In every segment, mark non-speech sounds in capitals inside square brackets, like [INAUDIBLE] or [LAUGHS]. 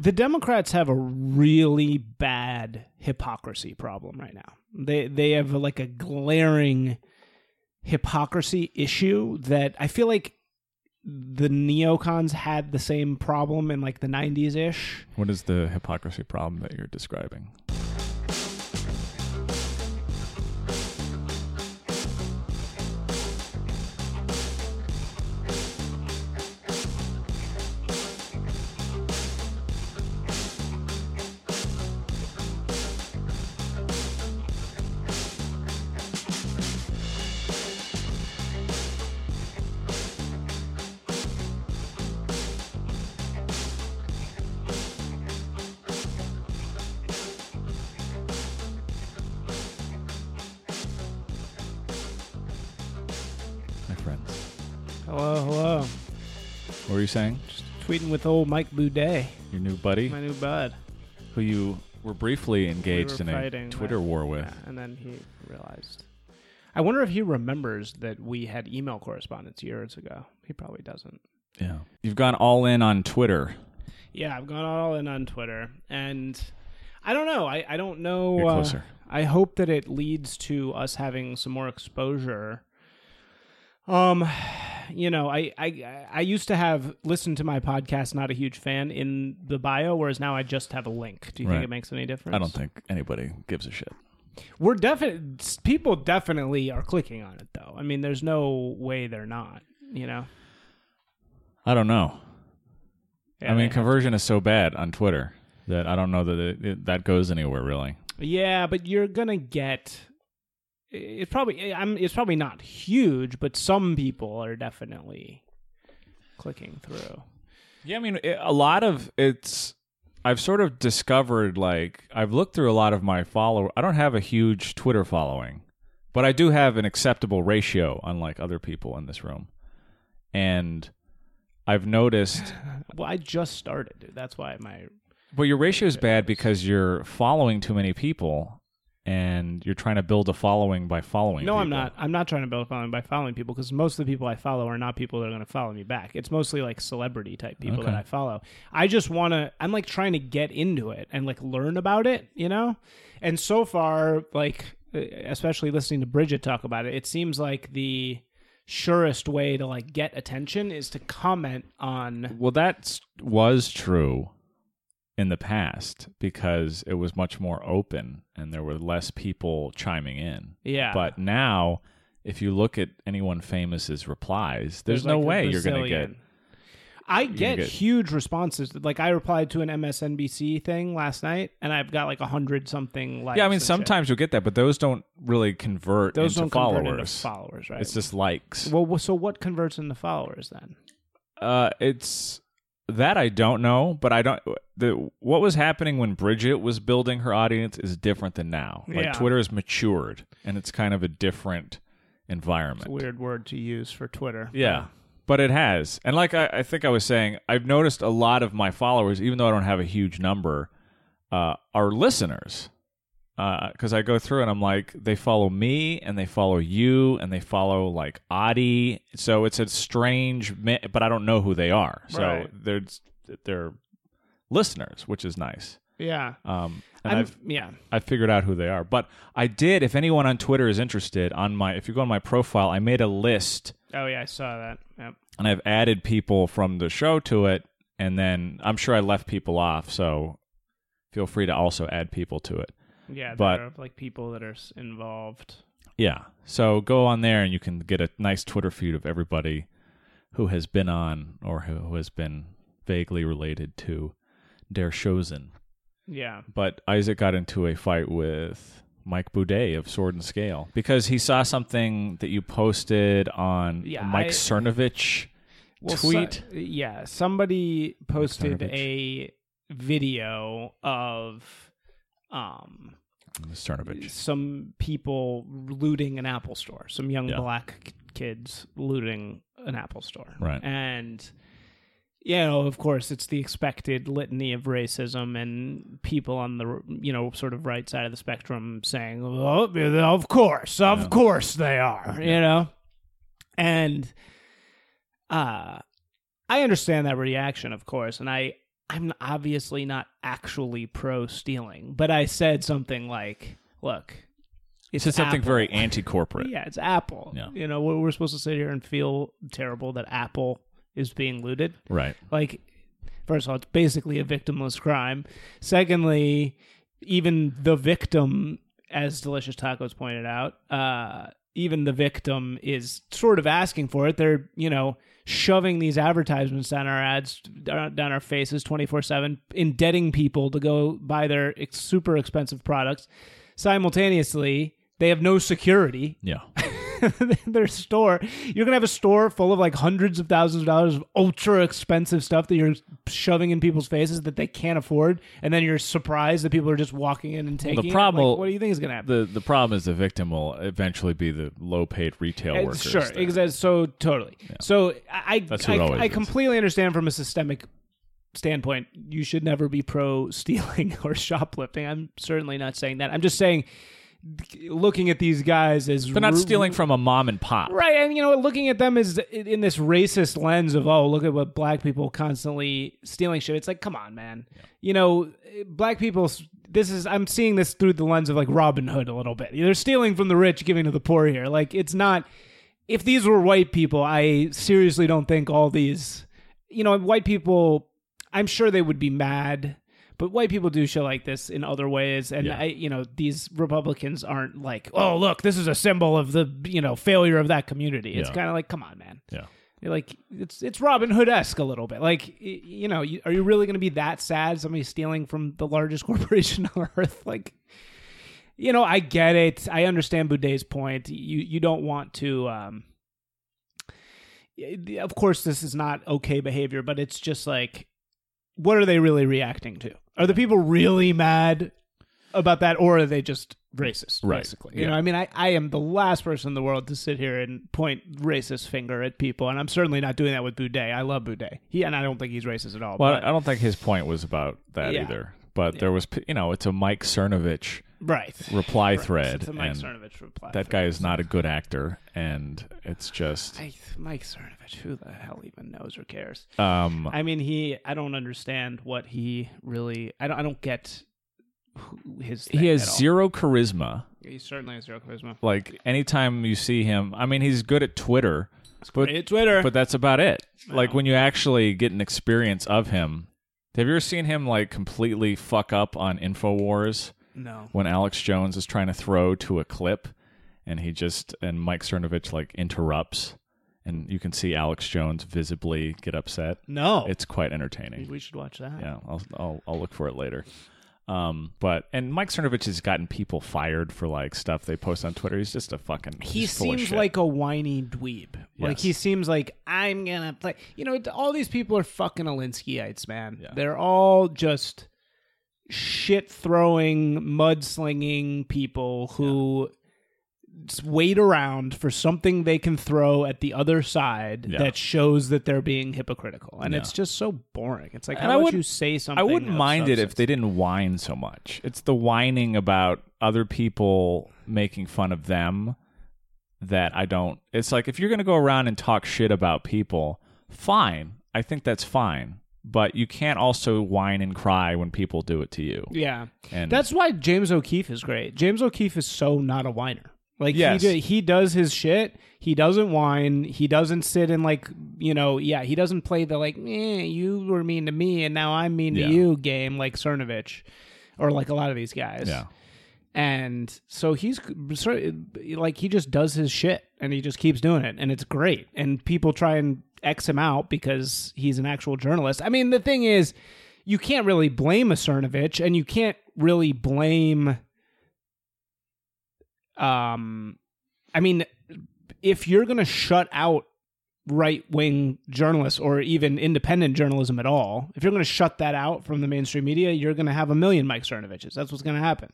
The Democrats have a really bad hypocrisy problem right now. They they have like a glaring hypocrisy issue that I feel like the neocons had the same problem in like the 90s ish. What is the hypocrisy problem that you're describing? With old Mike Boudet, Your new buddy, my new bud. who you were briefly engaged we in a Twitter war with. Yeah, and then he realized. I wonder if he remembers that we had email correspondence years ago. He probably doesn't. Yeah. You've gone all in on Twitter. Yeah, I've gone all in on Twitter, and I don't know. I I don't know. You're uh, closer. I hope that it leads to us having some more exposure. Um, you know, I I I used to have listened to my podcast. Not a huge fan in the bio, whereas now I just have a link. Do you Right. think it makes any difference? I don't think anybody gives a shit. We're definitely people definitely are clicking on it though. I mean, there's no way they're not. You know. I don't know. I mean, conversion is so bad on Twitter that I don't know that it, it, that goes anywhere really. Yeah, but you're gonna get. It's probably eh, I'm. It's probably not huge, but some people are definitely clicking through. Yeah, I mean, it, a lot of it's. I've sort of discovered like I've looked through a lot of my follow. I don't have a huge Twitter following, but I do have an acceptable ratio, unlike other people in this room. And I've noticed, [SIGHS] Well, I just started. Dude. That's why my well, your ratio is bad because you're following too many people, and you're trying to build a following by following. no, I'm not. I'm not trying to build a following by following people because most of the people I follow are not people that are going to follow me back. It's mostly like celebrity type people that I follow. I just want to. I'm like trying to get into it and like learn about it, you know. And so far, like uh, especially listening to Bridget talk about it, it seems like the surest way to like get attention is to comment on. Well, that was true in the past because it was much more open and there were less people chiming in. Yeah, But now, if you look at anyone famous's replies, there's, no like way you're going to get. I get, get- huge responses. Like I replied to an MSNBC thing last night, and I've got like a hundred something likes. Yeah, I mean, and shit. sometimes you'll get that, but those don't really convert those into don't followers. convert into followers, right? It's just likes. well, so what converts into followers then? Uh, it's that I don't know, but I don't. The what was happening when Bridget was building her audience is different than now. Like Yeah. Twitter has matured, and it's kind of a different It's environment. a weird word to use for Twitter. Yeah, but it has, and like I, I think I was saying, I've noticed a lot of my followers, even though I don't have a huge number, uh, are listeners. Because I go through and I'm like, they follow me and they follow you and they follow like Adi. So it's a strange, mi- but I don't know who they are. So Right. they're they're listeners, which is nice. yeah. Um, and I'm, I've yeah. I figured out who they are. But I did. If anyone on Twitter is interested, on my if you go on my profile, I made a list Oh yeah, I saw that. Yep. and I've added people from the show to it, and then I'm sure I left people off. So feel free to also add people to it. Yeah, But- there are like people that are involved. Yeah. So go on there and you can get a nice Twitter feed of everybody who has been on or who has been vaguely related to Der Chosen. Yeah. But Isaac got into a fight with Mike Boudet of Sword and Scale because he saw something that you posted on Yeah, Mike I- Cernovich Well, so- tweet. yeah, somebody posted a video of um Cernovich. some people looting an Apple store, some young Yeah. black kids looting an Apple store. Right. And you know, of course, it's the expected litany of racism and people on the you know sort of right side of the spectrum saying, "Oh, of course, of Yeah. course they are," you know, and uh, I understand that reaction, of course, and I I'm obviously not actually pro stealing, but I said something like, "Look, It's something Apple. very anti-corporate. [LAUGHS] Yeah, it's Apple. Yeah. You know, we're, we're supposed to sit here and feel terrible that Apple is being looted. Right. Like, first of all, it's basically a victimless crime. Secondly, even the victim, as Delicious Tacos pointed out, uh, even the victim is sort of asking for it. They're, you know, shoving these advertisements down our ads, down our faces 24 7, indebting people to go buy their super expensive products. Simultaneously, they have no security Yeah. [LAUGHS] [LAUGHS] their store. You're gonna have a store full of like hundreds of thousands of dollars of ultra expensive stuff that you're shoving in people's faces that they can't afford, and then you're surprised that people are just walking in and taking. The problem- Like, what do you think is gonna happen? the the problem is the victim will eventually be the low-paid retail Uh, workers. sure, exactly. So totally. So I, I, who it always I completely understand from a systemic standpoint. You should never be pro stealing [LAUGHS] or shoplifting. I'm certainly not saying that. I'm just saying, looking at these guys as They're not stealing from a mom and pop. Right, and you know, looking at them as in this racist lens of oh, look at what black people constantly stealing shit. It's like, come on, man. You know, black people. This is I'm seeing this through the lens of like Robin Hood a little bit. They're stealing from the rich, giving to the poor here. Like it's not. If these were white people, I seriously don't think all these. You know, white people. I'm sure they would be mad. But white people do shit like this in other ways, and Yeah. I, you know, these Republicans aren't like, oh, look, this is a symbol of the, you know, failure of that community. It's Yeah. kind of like, come on, man. Yeah. You're like it's it's Robin Hood esque a little bit. Like you know, you, are you really going to be that sad? Somebody stealing from the largest [LAUGHS] corporation on earth? Like, you know, I get it. I understand Boudet's point. You you don't want to. um Of course, this is not okay behavior, but it's just like, what are they really reacting to? Are the people really mad about that, or are they just racist? Right. Basically, you Yeah. know. I mean, I, I am the last person in the world to sit here and point racist finger at people, and I'm certainly not doing that with Boudet. I love Boudet. He and I don't think he's racist at all. Well, but- I don't think his point was about that Yeah. either. But there was, you know, it's a Mike Cernovich right. reply Right. thread, It's a Mike Cernovich reply. that guy is not a good actor, and it's just, I, Mike Cernovich. Who the hell even knows or cares? um, I mean, he. I don't understand what he really. I don't. I don't get his. he has zero charisma. He certainly has zero charisma. Like anytime you see him, I mean, he's good at Twitter, but Twitter. but that's about it. Like when you actually get an experience of him. Have you ever seen him like completely fuck up on Infowars no. when Alex Jones is trying to throw to a clip, and he just and Mike Cernovich like interrupts, and you can see Alex Jones visibly get upset. No. It's quite entertaining. we should watch that. Yeah, I'll I'll, I'll look for it later. Um, but and Mike Cernovich has gotten people fired for like stuff they post on Twitter. He's just a fucking. He he's full of seems like a whiny dweeb. Like he seems like I'm gonna play. You know, all these people are fucking Alinskyites, man. Yeah. They're all just shit throwing, mud slinging people who wait around for something they can throw at the other side Yeah. that shows that they're being hypocritical, and Yeah. it's just so boring. It's like And how I wouldn't- you say something? I wouldn't mind it if they didn't whine so much. It's the whining about other people making fun of them that I don't. It's like if you're going to go around and talk shit about people, fine. I think that's fine. But you can't also whine and cry when people do it to you. Yeah. And That's why James O'Keefe is great. James O'Keefe is so not a whiner. Like Yes. he do- he does his shit. He doesn't whine. He doesn't sit and like you know yeah. He doesn't play the like eh, you were mean to me and now I'm mean Yeah. to you game like Cernovich or like a lot of these guys. yeah, And so he's sort of- like he just does his shit and he just keeps doing it and it's great. And people try and X him out because he's an actual journalist. I mean, the thing is, you can't really blame a Cernovich and you can't really blame. Um, I mean, if you're going to shut out right wing journalists or even independent journalism at all, if you're going to shut that out from the mainstream media, you're going to have a million Mike Cernoviches. That's what's going to happen.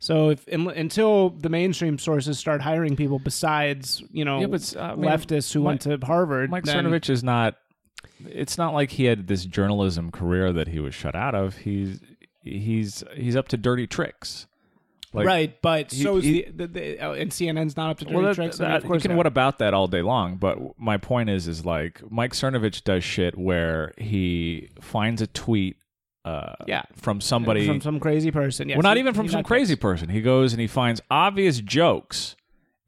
So if un, until the mainstream sources start hiring people besides you know Yeah, but, uh, leftists who Mike- went to Harvard, Mike then- Cernovich is not. It's not like he had this journalism career that he was shut out of. He's he's he's up to dirty tricks. Like, right? But he- so is he- the, the, oh, and CNN's not up to dirty Well, that, tricks. I mean, that- of course, you can what about that all day long, but my point is, is like Mike Cernovich does shit where he finds a tweet uh, Yeah. from somebody from some crazy person. Yes. well, not He- even from some crazy person. He goes and he finds obvious jokes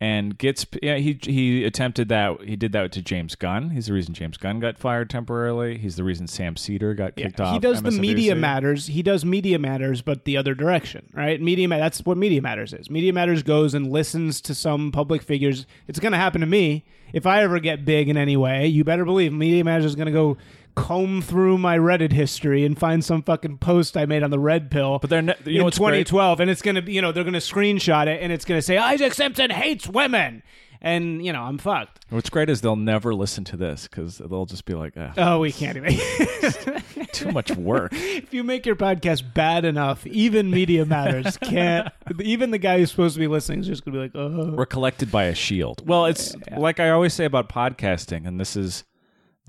and gets. Yeah, he he attempted that. He did that to James Gunn. He's the reason James Gunn got fired temporarily. He's the reason Sam Seder got Yeah, kicked off. He does the media matters. He does media matters, but the other direction, right? Media. That's what media matters is. Media matters goes and listens to some public figures. It's going to happen to me if I ever get big in any way. You better believe media matters is going to go comb through my Reddit history and find some fucking post I made on the red pill. But they're ne- you know in what's great? 2012, and it's going to be, you know, they're going to screenshot it, and it's going to say Isaac Simpson hates women, and you know, I'm fucked. What's great is they'll never listen to this because they'll just be like, ah, Oh, we can't even. [LAUGHS] too much work. [LAUGHS] if you make your podcast bad enough, even Media Matters [LAUGHS] can't. Even the guy who's supposed to be listening is just going to be like, oh. We're collected by a shield. Well, it's like I always say about podcasting, and this is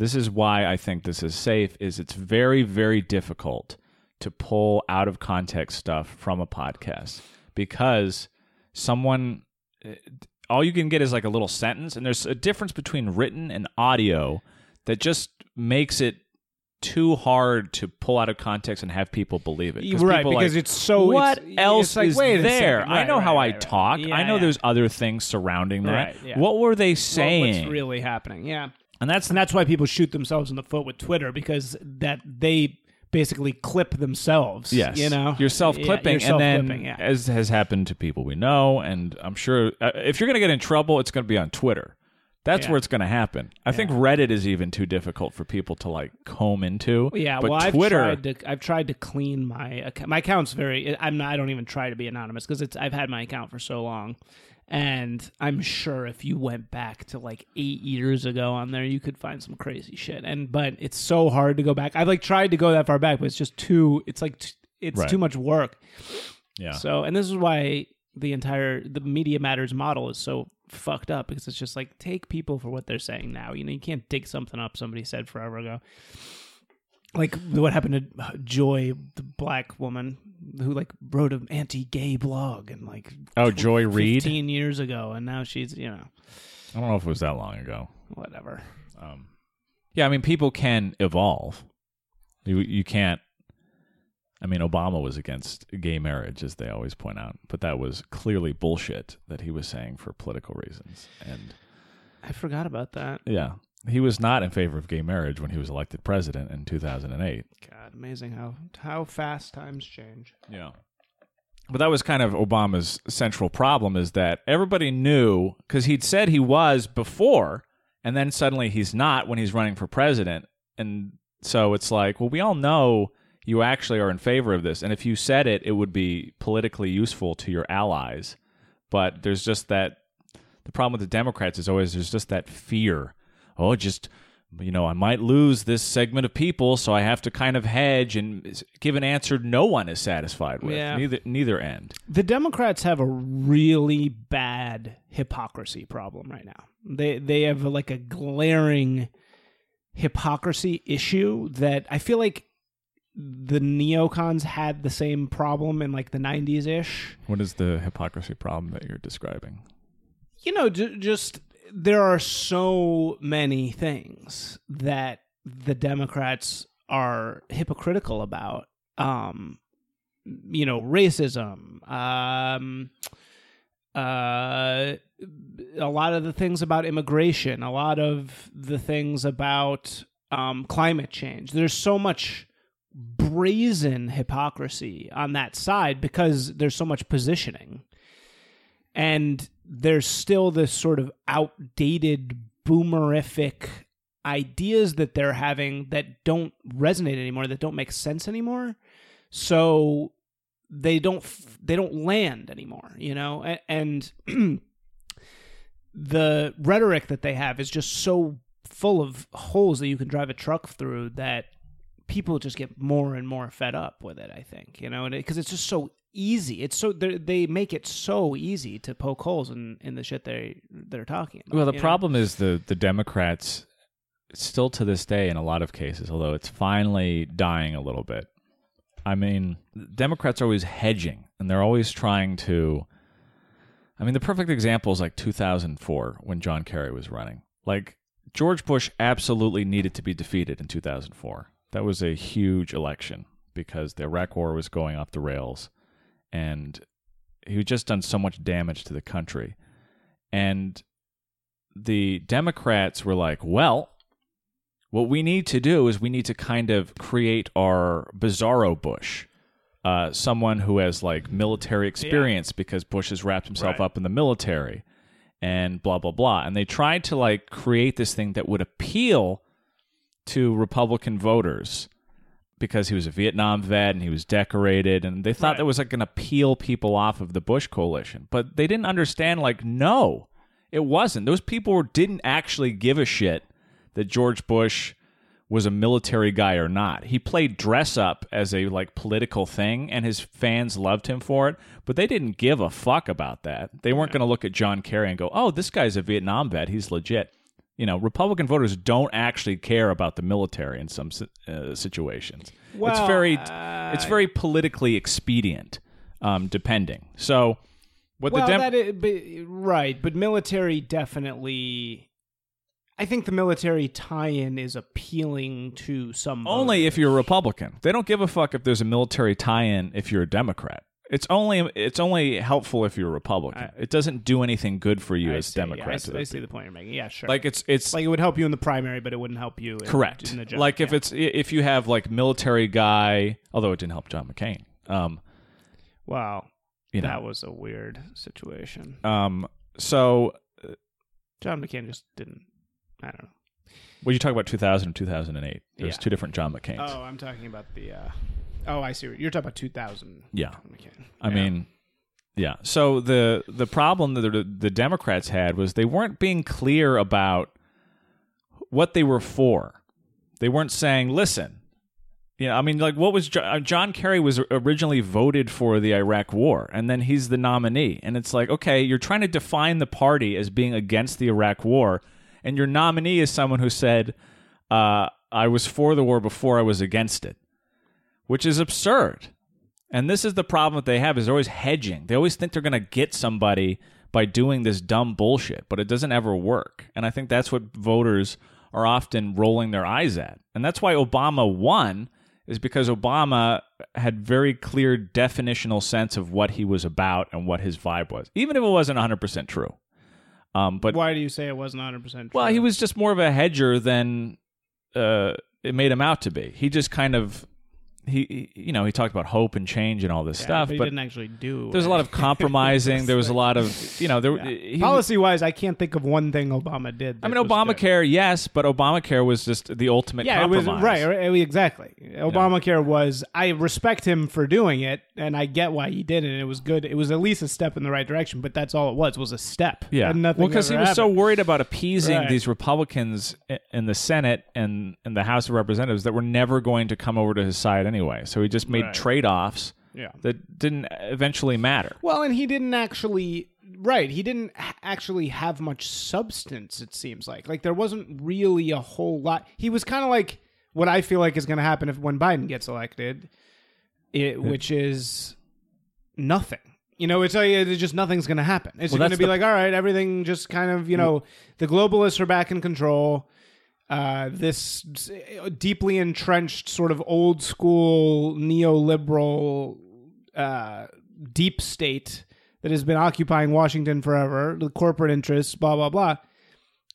this is why I think this is safe. Is it's very very difficult to pull out of context stuff from a podcast because someone eh, all you can get is like a little sentence, and there's a difference between written and audio that just makes it too hard to pull out of context and have people believe it. right, because like, it's so. what it's, else it's like, is there? second. I know right, how right, I right. talk. Yeah, I know yeah. there's other things surrounding that. Right, yeah. What were they saying? what's really happening? Yeah, and that's and that's why people shoot themselves in the foot with Twitter because that they basically clip themselves. yes, you know, you're self-clipping, Yeah, you're and then yeah. as has happened to people we know, and I'm sure uh, if you're going to get in trouble, it's going to be on Twitter. That's Yeah. where it's going to happen. I think Reddit is even too difficult for people to like comb into. Yeah, but well, Twitter. I've tried to I've tried to clean my account. My account's very. I'm not. I don't even try to be anonymous because it's. I've had my account for so long, and I'm sure if you went back to like eight years ago on there, you could find some crazy shit. And but it's so hard to go back. I've like tried to go that far back, but it's just too. It's like t- it's Right. too much work. yeah, So, and this is why the entire the media matters model is so fucked up because it's just like take people for what they're saying now. You know, you can't dig something up somebody said forever ago. Like what happened to Joy, the black woman who like wrote an anti-gay blog and like oh, Joy Reid. fifteen years ago, and now she's you know I don't know if it was that long ago. whatever. Um, yeah, I mean, people can evolve. You you can't. I mean, Obama was against gay marriage, as they always point out, but that was clearly bullshit that he was saying for political reasons. And I forgot about that. yeah, he was not in favor of gay marriage when he was elected president in 2008. God, amazing how how fast times change. Yeah. But that was kind of Obama's central problem is that everybody knew because he'd said he was before, and then suddenly he's not when he's running for president. And so it's like, well, we all know you actually are in favor of this. And if you said it, it would be politically useful to your allies. But there's just that the problem with the Democrats is always there's just that fear. Oh, just you know, I might lose this segment of people, so I have to kind of hedge and give an answer no one is satisfied with. Yeah. Neither neither end. The Democrats have a really bad hypocrisy problem right now. They they have like a glaring hypocrisy issue that I feel like the neocons had the same problem in like the 90s ish. What is the hypocrisy problem that you're describing? You know, j- just there are so many things that the Democrats are hypocritical about. Um, you know, racism, um, uh, a lot of the things about immigration, a lot of the things about um, climate change. There's so much brazen hypocrisy on that side because there's so much positioning. And there's still this sort of outdated boomerific ideas that they're having that don't resonate anymore, that don't make sense anymore. So they don't they don't land anymore, you know? And [CLEARS THROAT] the rhetoric that they have is just so full of holes that you can drive a truck through that people just get more and more fed up with it. I think you know, and because it's just so easy. It's so they're- make it so easy to poke holes in, in the shit they they're talking about. Well, the you know? problem is the the Democrats still to this day in a lot of cases, although it's finally dying a little bit. I mean, Democrats are always hedging and they're always trying to I mean, the perfect example is like 2004 when John Kerry was running. Like George Bush absolutely needed to be defeated in 2004. That was a huge election because the Iraq War was going off the rails, and he just done so much damage to the country, and the Democrats were like, well. What we need to do is we need to kind of create our bizarro Bush, uh, someone who has like military experience because Bush has wrapped himself Right. up in the military and blah blah blah and they tried to like create this thing that would appeal to republican voters because he was a vietnam vet and he was decorated and they thought Right. that was like going to peel people off of the bush coalition but they didn't understand like no it wasn't those people didn't actually give a shit that george bush was a military guy or not. He played dress up as a like political thing and his fans loved him for it, but they didn't give a fuck about that. They weren't going to look at John Kerry and go, "Oh, this guy's a Vietnam vet. He's legit." You know, Republican voters don't actually care about the military in some uh, situations. it's very uh, it's very politically expedient um, depending. So what well, the Dem- is, but, right, but military definitely. I think the military tie-in is appealing to some. Only if you're a Republican. They don't give a fuck if there's a military tie-in if you're a Democrat. It's only it's only helpful if you're a Republican. it doesn't do anything good for you I as see, yeah, I Democrats. see, I see the point you're making. Yeah, sure. Like it's it's like it would help you in the primary, but it wouldn't help you. In, correct. In the general, like if yeah. it's if you have like military guy, although it didn't help John McCain. Um, wow, you know. that was a weird situation. Um, so John McCain just didn't. I don't know. when you talk about 2000 and 2008, there's Yeah. two different John McCains. Oh, I'm talking about the. Uh, oh, I see. You're talking about 2000. Yeah. John McCain. I Yeah. mean, yeah. So the the problem that the, the Democrats had was they weren't being clear about what they were for. They weren't saying, "Listen." You know, I mean, like, what was Jo- uh, John Kerry was originally voted for the Iraq War, and then he's the nominee, and it's like, okay, you're trying to define the party as being against the Iraq War, and your nominee is someone who said, uh, "I was for the war before I was against it," which is absurd. And this is the problem that they have is they're always hedging. They always think they're going to get somebody by doing this dumb bullshit, but it doesn't ever work. And I think that's what voters are often rolling their eyes at. And that's why Obama won is because Obama had very clear definitional sense of what he was about and what his vibe was, even if it wasn't 100% true. Um, but Why do you say it wasn't 100 percent? well, he was just more of a hedger than uh, it made him out to be. He just kind of he, you know, he talked about hope and change and all this stuff, but he but didn't actually do. there's a lot of [LAUGHS] compromising. there was a lot of, you know, there. he- Policy wise, I can't think of one thing Obama did. I mean. Obamacare, yes, but Obamacare was just the ultimate Yeah, it was right, right, exactly. Obamacare was. I respect him for doing it, and I get why he did it. and It was good. It was at least a step in the right direction, but that's all it was. Was a step. Yeah, and nothing. well, because he was so worried about appeasing Right. these Republicans in the Senate and in the House of Representatives that were never going to come over to his side anyway. So he just made Right. trade-offs Yeah. that didn't eventually matter. Well, and he didn't actually. Right, he didn't h- actually have much substance. It seems like like there wasn't really a whole lot. He was kind of like what I feel like is going to happen if when Biden gets elected, it, which is nothing. You know, it's, uh, like, it's just nothing's going to happen. It's Well, going to be the- like, all right, everything just kind of, you know, the globalists are back in control. Uh, this deeply entrenched, sort of old school neoliberal uh, deep state that has been occupying Washington forever, the corporate interests, blah blah blah.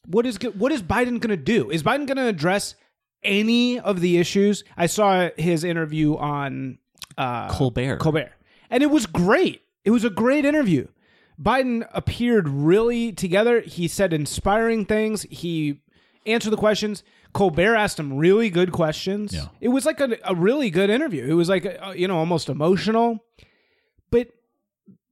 What is what is Biden going to do? Is Biden going to address any of the issues? I saw his interview on uh, Colbert. Colbert, and it was great. It was a great interview. Biden appeared really together. He said inspiring things. He answered the questions. Colbert asked him really good questions. Yeah. It was like a, a really good interview. It was like uh, you know almost emotional, but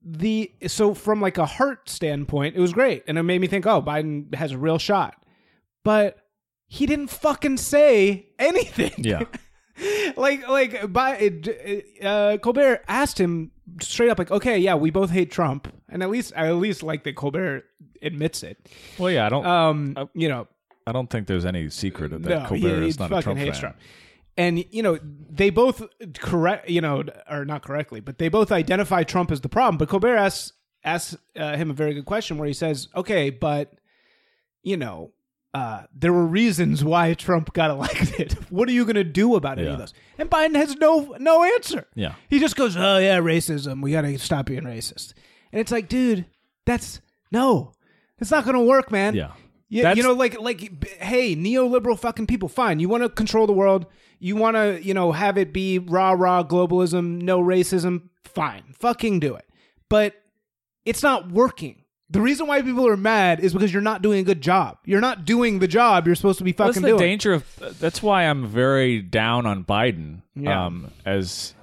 the so from like a heart standpoint, it was great, and it made me think, oh, Biden has a real shot. But he didn't fucking say anything. Yeah. [LAUGHS] like like by uh, Colbert asked him straight up like okay yeah we both hate Trump and at least I at least like that Colbert admits it Well, yeah, I don't. um you know I don't think there's any secret of that. no Colbert he, is not a Trump fan. Trump and you know they both correct you know or not correctly but they both identify Trump as the problem but Colbert asks asks uh, him a very good question where he says okay but you know uh, there were reasons why Trump got elected. [LAUGHS] what are you going to do about any Yeah. of those? And Biden has no no answer. Yeah. He just goes, "Oh yeah, racism. We got to stop being racist." And it's like, dude, that's no, it's not going to work, man. Yeah. You, That's- you know, like like, hey, neoliberal fucking people, fine. You want to control the world. You want to, you know, have it be rah rah globalism, no racism. Fine, fucking do it. But it's not working. The reason why people are mad is because you're not doing a good job. You're not doing the job you're supposed to be That's fucking the doing. danger of. That's why I'm very down on Biden Yeah. um, as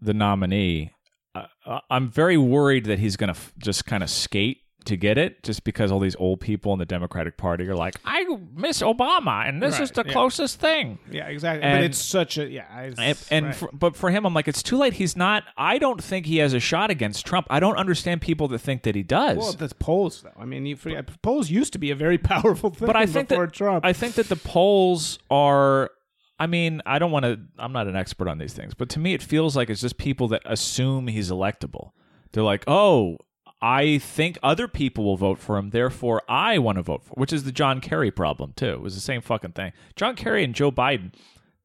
the nominee. Uh, I'm very worried that he's going to f- just kind of skate to get it, just because all these old people in the Democratic Party are like, "I miss Obama, and this is the yeah. closest thing." Yeah, exactly. And- but it's such a yeah. And, and right. for, but for him, I'm like, it's too late. He's not. I don't think he has a shot against Trump. I don't understand people that think that he does. well, the polls though. I mean, you forget, polls used to be a very [LAUGHS] powerful thing. but I think before that Trump. I think that the polls are. I mean, I don't want to. I'm not an expert on these things, but to me, it feels like it's just people that assume he's electable. They're like, oh, I think other people will vote for him, therefore I want to vote for. Which is the John Kerry problem too. It was the same fucking thing. John Kerry and Joe Biden.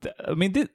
th- I mean, thi-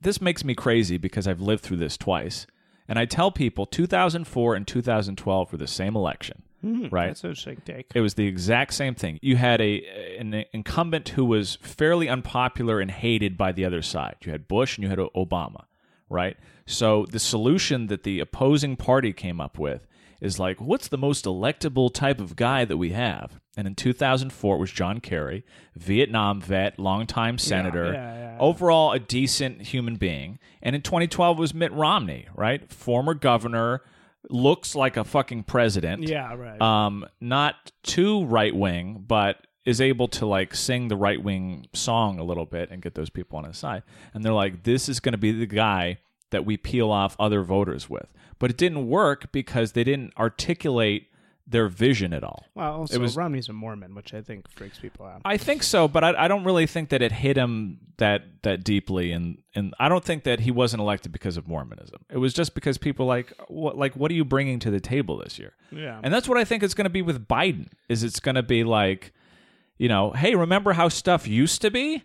this makes me crazy because I've lived through this twice, and I tell people 2004 and 2012 were the same election, hmm, right? that's a take. It was the exact same thing. You had a an incumbent who was fairly unpopular and hated by the other side. You had Bush and you had Obama, right? So the solution that the opposing party came up with is like, what's the most electable type of guy that we have? And in 2004, it was John Kerry, Vietnam vet, longtime senator, yeah, yeah, yeah. overall a decent human being. And in 2012 was Mitt Romney, right? Former governor, looks like a fucking president Yeah, right. um, not too right wing, but is able to like sing the right wing song a little bit and get those people on his side. And they're like, this is going to be the guy that we peel off other voters with. But it didn't work because they didn't articulate their vision at all. well, also was- Romney's a Mormon, which I think freaks people out. I think so, but I, I don't really think that it hit him that that deeply, and and I don't think that he wasn't elected because of Mormonism. It was just because people like what like what are you bringing to the table this year? Yeah. and that's what I think it's going to be with Biden. Is it's going to be like, you know, hey, remember how stuff used to be?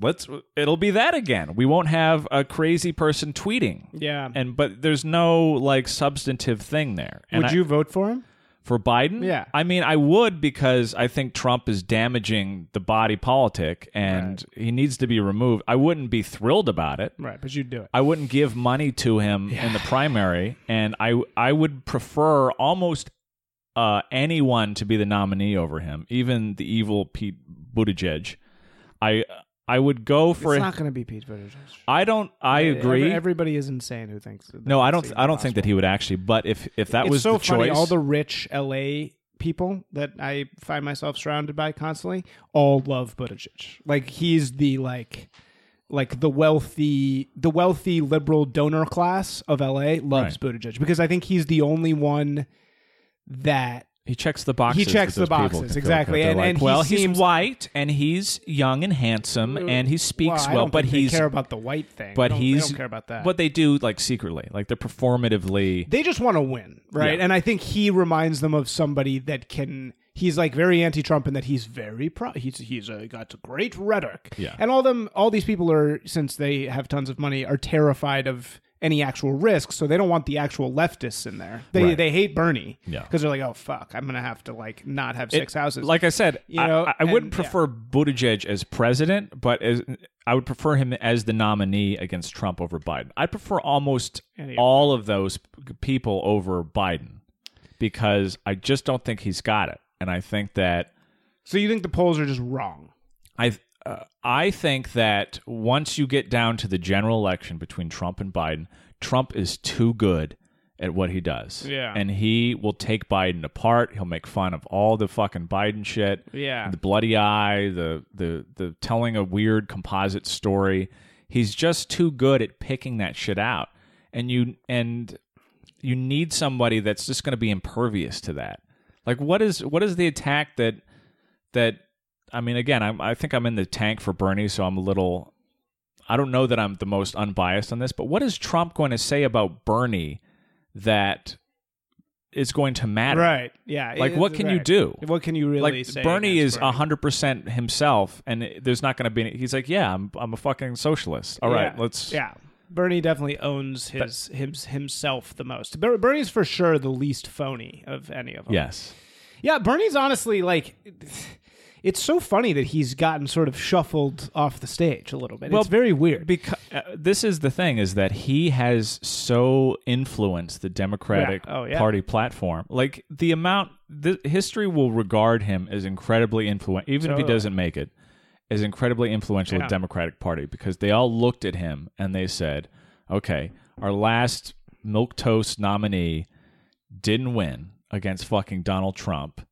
Let's it'll be that again. We won't have a crazy person tweeting, yeah. and but there's no like substantive thing there. And Would I- you vote for him? for Biden? Yeah. I mean, I would because I think Trump is damaging the body politic and he needs to be removed. I wouldn't be thrilled about it. Right, but you'd do it. I wouldn't give money to him in the primary, and I I would prefer almost uh, anyone to be the nominee over him, even the evil Pete Buttigieg. I I would go for it's it. not going to be Pete Buttigieg. I don't. I agree. Every- everybody is insane who thinks. No, I don't. I don't think that he would actually. But if if that It's was so the funny. choice, All the rich LA people that I find myself surrounded by constantly all love Buttigieg. Like he's the like like the wealthy the wealthy liberal donor class of LA loves Buttigieg because I think he's the only one that He checks the boxes. He checks the boxes, exactly. And- like, and he well, seems- he's white and he's young and handsome and he speaks well, well, but he's care about the white thing. but They don't- he's they don't care about that. But they do like secretly, like they're performatively. they just want to win, right? Yeah. And I think he reminds them of somebody that can. He's like very anti-Trump in that he's very pro. He's he's uh, got great rhetoric. Yeah. And all them, all these people are since they have tons of money are terrified of any actual risk, so they don't want the actual leftists in there. They Right. they hate Bernie. Yeah. Because they're like, oh fuck, I'm gonna have to like not have six It- houses. Like I said, You I- know, I, I wouldn't and- yeah. prefer Buttigieg as president, but as I would prefer him as the nominee against Trump over Biden. I prefer almost all of those people over Biden because I just don't think he's got it, and I think that so you think the polls are just wrong? I uh, I think that once you get down to the general election between Trump and Biden, Trump is too good at what he does. Yeah. And he will take Biden apart. He'll make fun of all the fucking Biden shit. Yeah. The bloody eye, the the the telling a weird composite story. He's just too good at picking that shit out. And you and you need somebody that's just going to be impervious to that. Like what is what is the attack that that I mean again I'm, I think I'm in the tank for Bernie so I'm a little I don't know that I'm the most unbiased on this but what is Trump going to say about Bernie that is going to matter. Right. Yeah. Like, what can you do? What can you really Like say? Bernie is Bernie? hundred percent himself, and there's not going to be. Any, he's like, yeah, I'm I'm a fucking socialist. All right, Yeah. let's. Yeah. Bernie definitely owns his, his himself the most. Bernie's for sure the least phony of any of them. Yes. Yeah, Bernie's honestly like it's so funny that he's gotten sort of shuffled off the stage a little bit. Well, it's very weird. Because uh, this is the thing is that he has so influenced the Democratic Yeah. Oh, yeah. Party platform. Like the amount, the history will regard him as incredibly influential, even if he doesn't make it, as incredibly influential in Yeah. the Democratic Party because they all looked at him and they said, "Okay, our last milk toast nominee didn't win against fucking Donald Trump."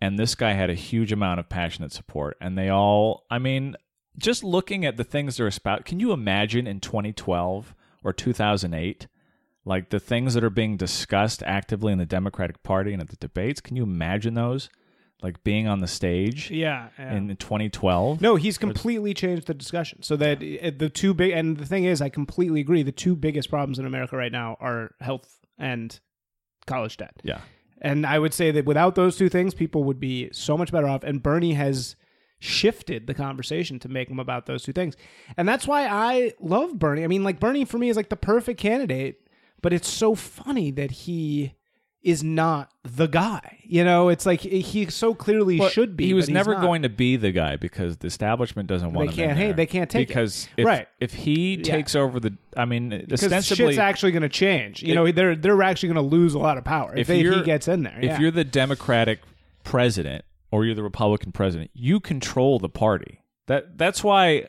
And this guy had a huge amount of passionate support. And they all, I mean, just looking at the things they're about, can you imagine in 2012 or 2008, like the things that are being discussed actively in the Democratic Party and at the debates? Can you imagine those, like being on the stage yeah. yeah. in 2012? No, he's completely changed the discussion. So that uh, the two big and the thing is, I completely agree. The two biggest problems in America right now are health and college debt. Yeah. And I would say that without those two things, people would be so much better off. And Bernie has shifted the conversation to make them about those two things. And that's why I love Bernie. I mean, like, Bernie for me is like the perfect candidate, but it's so funny that he is not the guy. You know, it's like he so clearly Well, should be. He was never going to be the guy because the establishment doesn't want him. can't- hey, they can't take it. because if, Right. if he Yeah. takes over the, I mean, because ostensibly, shit's actually going to change. You know, they're they're actually going to lose a lot of power if, If they, if he gets in there. if yeah. you're the Democratic president or you're the Republican president, you control the party. That that's why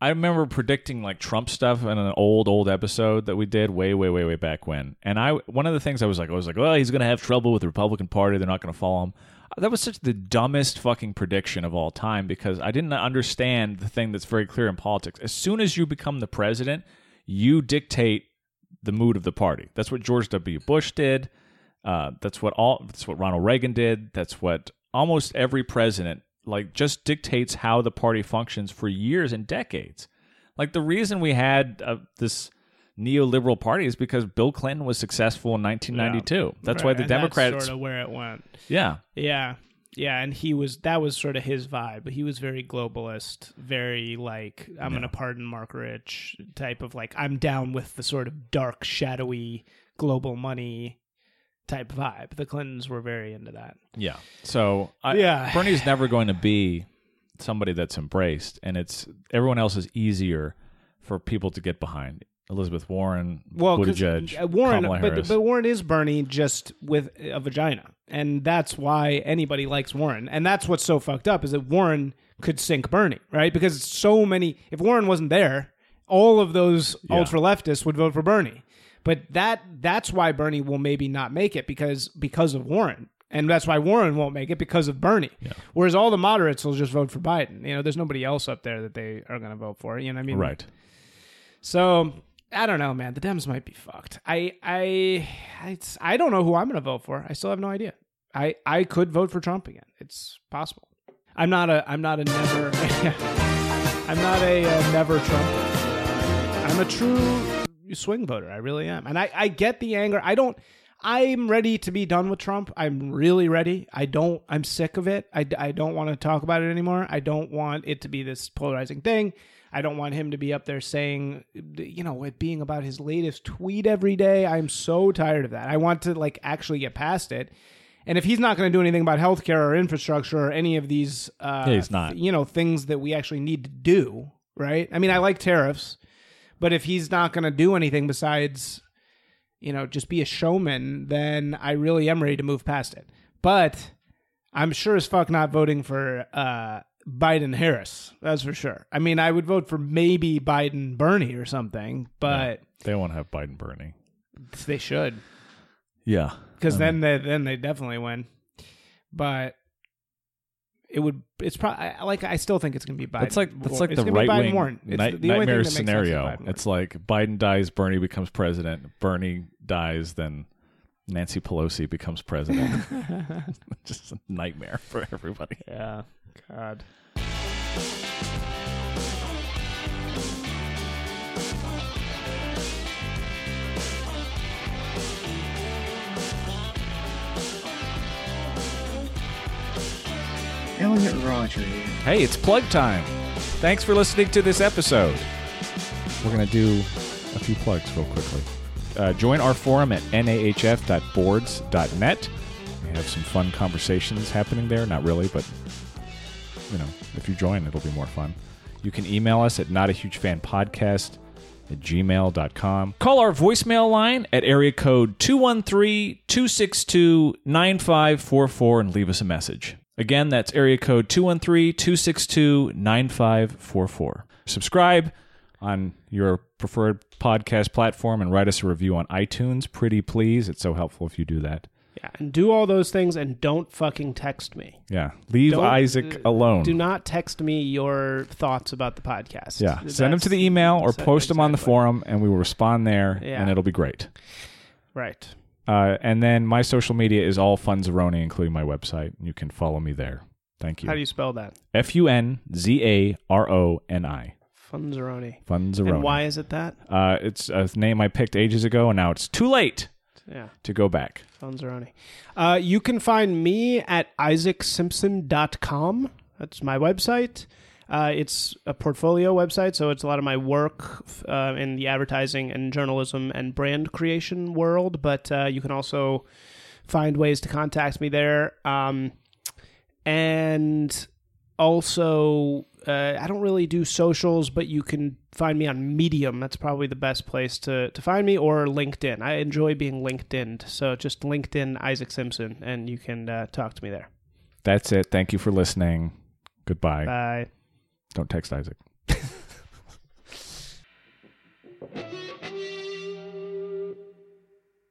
I remember predicting like Trump stuff in an old old episode that we did way way way way back when. And I one of the things I was like I was like, "Oh, he's going to have trouble with the Republican party. They're not going to follow him." That was such the dumbest fucking prediction of all time because I didn't understand the thing that's very clear in politics. As soon as you become the president, you dictate the mood of the party. That's what George W. Bush did. Uh, that's what all. That's what Ronald Reagan did. That's what almost every president like just dictates how the party functions for years and decades. Like the reason we had uh, this neoliberal party is because Bill Clinton was successful in 1992. That's why the and Democrats. That's sort of where it went. yeah, Yeah. Yeah, and he was that was sort of his vibe, but he was very globalist, very like I'm gonna pardon Marc Rich type of like I'm down with the sort of dark, shadowy global money type vibe. The Clintons were very into that. yeah. So I, Yeah. Bernie's never going to be somebody that's embraced, and it's everyone else is easier for people to get behind. Elizabeth Warren, well, Buttigieg, uh, Warren, but, but Warren is Bernie just with a vagina, and that's why anybody likes Warren. And that's what's so fucked up is that Warren could sink Bernie, right? Because so many. If Warren wasn't there, all of those Yeah. ultra leftists would vote for Bernie. But that that's why Bernie will maybe not make it because because of Warren. And that's why Warren won't make it because of Bernie. Whereas all the moderates will just vote for Biden. You know, there's nobody else up there that they are going to vote for. You know what I mean? right. So I don't know, man. The Dems might be fucked. I I it's, I don't know who I'm going to vote for. I still have no idea. I I could vote for Trump again. It's possible. I'm not a I'm not a never. [LAUGHS] I'm not a, uh never Trumper. I'm a true swing voter. I really am, and I I get the anger. I don't. I'm ready to be done with Trump. I'm really ready. I don't. I'm sick of it. I, I don't want to talk about it anymore. I don't want it to be this polarizing thing. I don't want him to be up there saying, you know, it being about his latest tweet every day. I'm so tired of that. I want to like actually get past it. And if he's not going to do anything about healthcare or infrastructure or any of these, uh, Yeah, he's not. you know, things that we actually need to do, right? I mean, I like tariffs, but if he's not going to do anything besides, you know, just be a showman, then I really am ready to move past it. But I'm sure as fuck not voting for uh, Biden Harris. That's for sure. I mean, I would vote for maybe Biden Bernie or something, but They won't have Biden Bernie. they should Yeah. because then they then they definitely win. But it would. It's probably like I still think it's going to be Biden. That's like that's like it's the right wing Warren. It's night- the- the only thing nightmare that makes sense is scenario. It's like Biden dies, Bernie becomes president. Bernie dies, then Nancy Pelosi becomes president. [LAUGHS] [LAUGHS] Just a nightmare for everybody. yeah. God. Yelling at Roger. Hey, it's plug time. Thanks for listening to this episode. We're going to do a few plugs real quickly. Uh, join our forum at nahf.boards.net. We have some fun conversations happening there. Not really, but you know, if you join, it'll be more fun. You can email us at notahugefanpodcast at gmail.com. Call our voicemail line at area code 213-262-9544 and leave us a message. Again, that's area code 213-262-9544. Subscribe on your preferred podcast platform and write us a review on iTunes. Pretty please. It's so helpful if you do that. Yeah, and do all those things and don't fucking text me. Yeah. Leave Don't- Isaac uh, alone. Do not text me your thoughts about the podcast. Yeah, send them to the email or post them on the exactly. forum, and we will respond there, Yeah. and it'll be great. Right. Uh, and then my social media is all Funzaroni, including my website. You can follow me there. Thank you. How do you spell that? F U N Z A R O N I. Funzaroni. Funzaroni. And why is it that? Uh, it's a name I picked ages ago, and now it's too late Yeah, to go back. Funzaroni. Uh, you can find me at isaacsimpson.com. That's my website. Uh, it's a portfolio website, so it's a lot of my work uh, in the advertising and journalism and brand creation world. But uh, you can also find ways to contact me there. Um, and also, uh, I don't really do socials, but you can find me on Medium. That's probably the best place to, to find me, or LinkedIn. I enjoy being LinkedIn, so just LinkedIn Isaac Simpson, and you can uh, talk to me there. That's it. Thank you for listening. Goodbye. Bye. Don't text Isaac. [LAUGHS]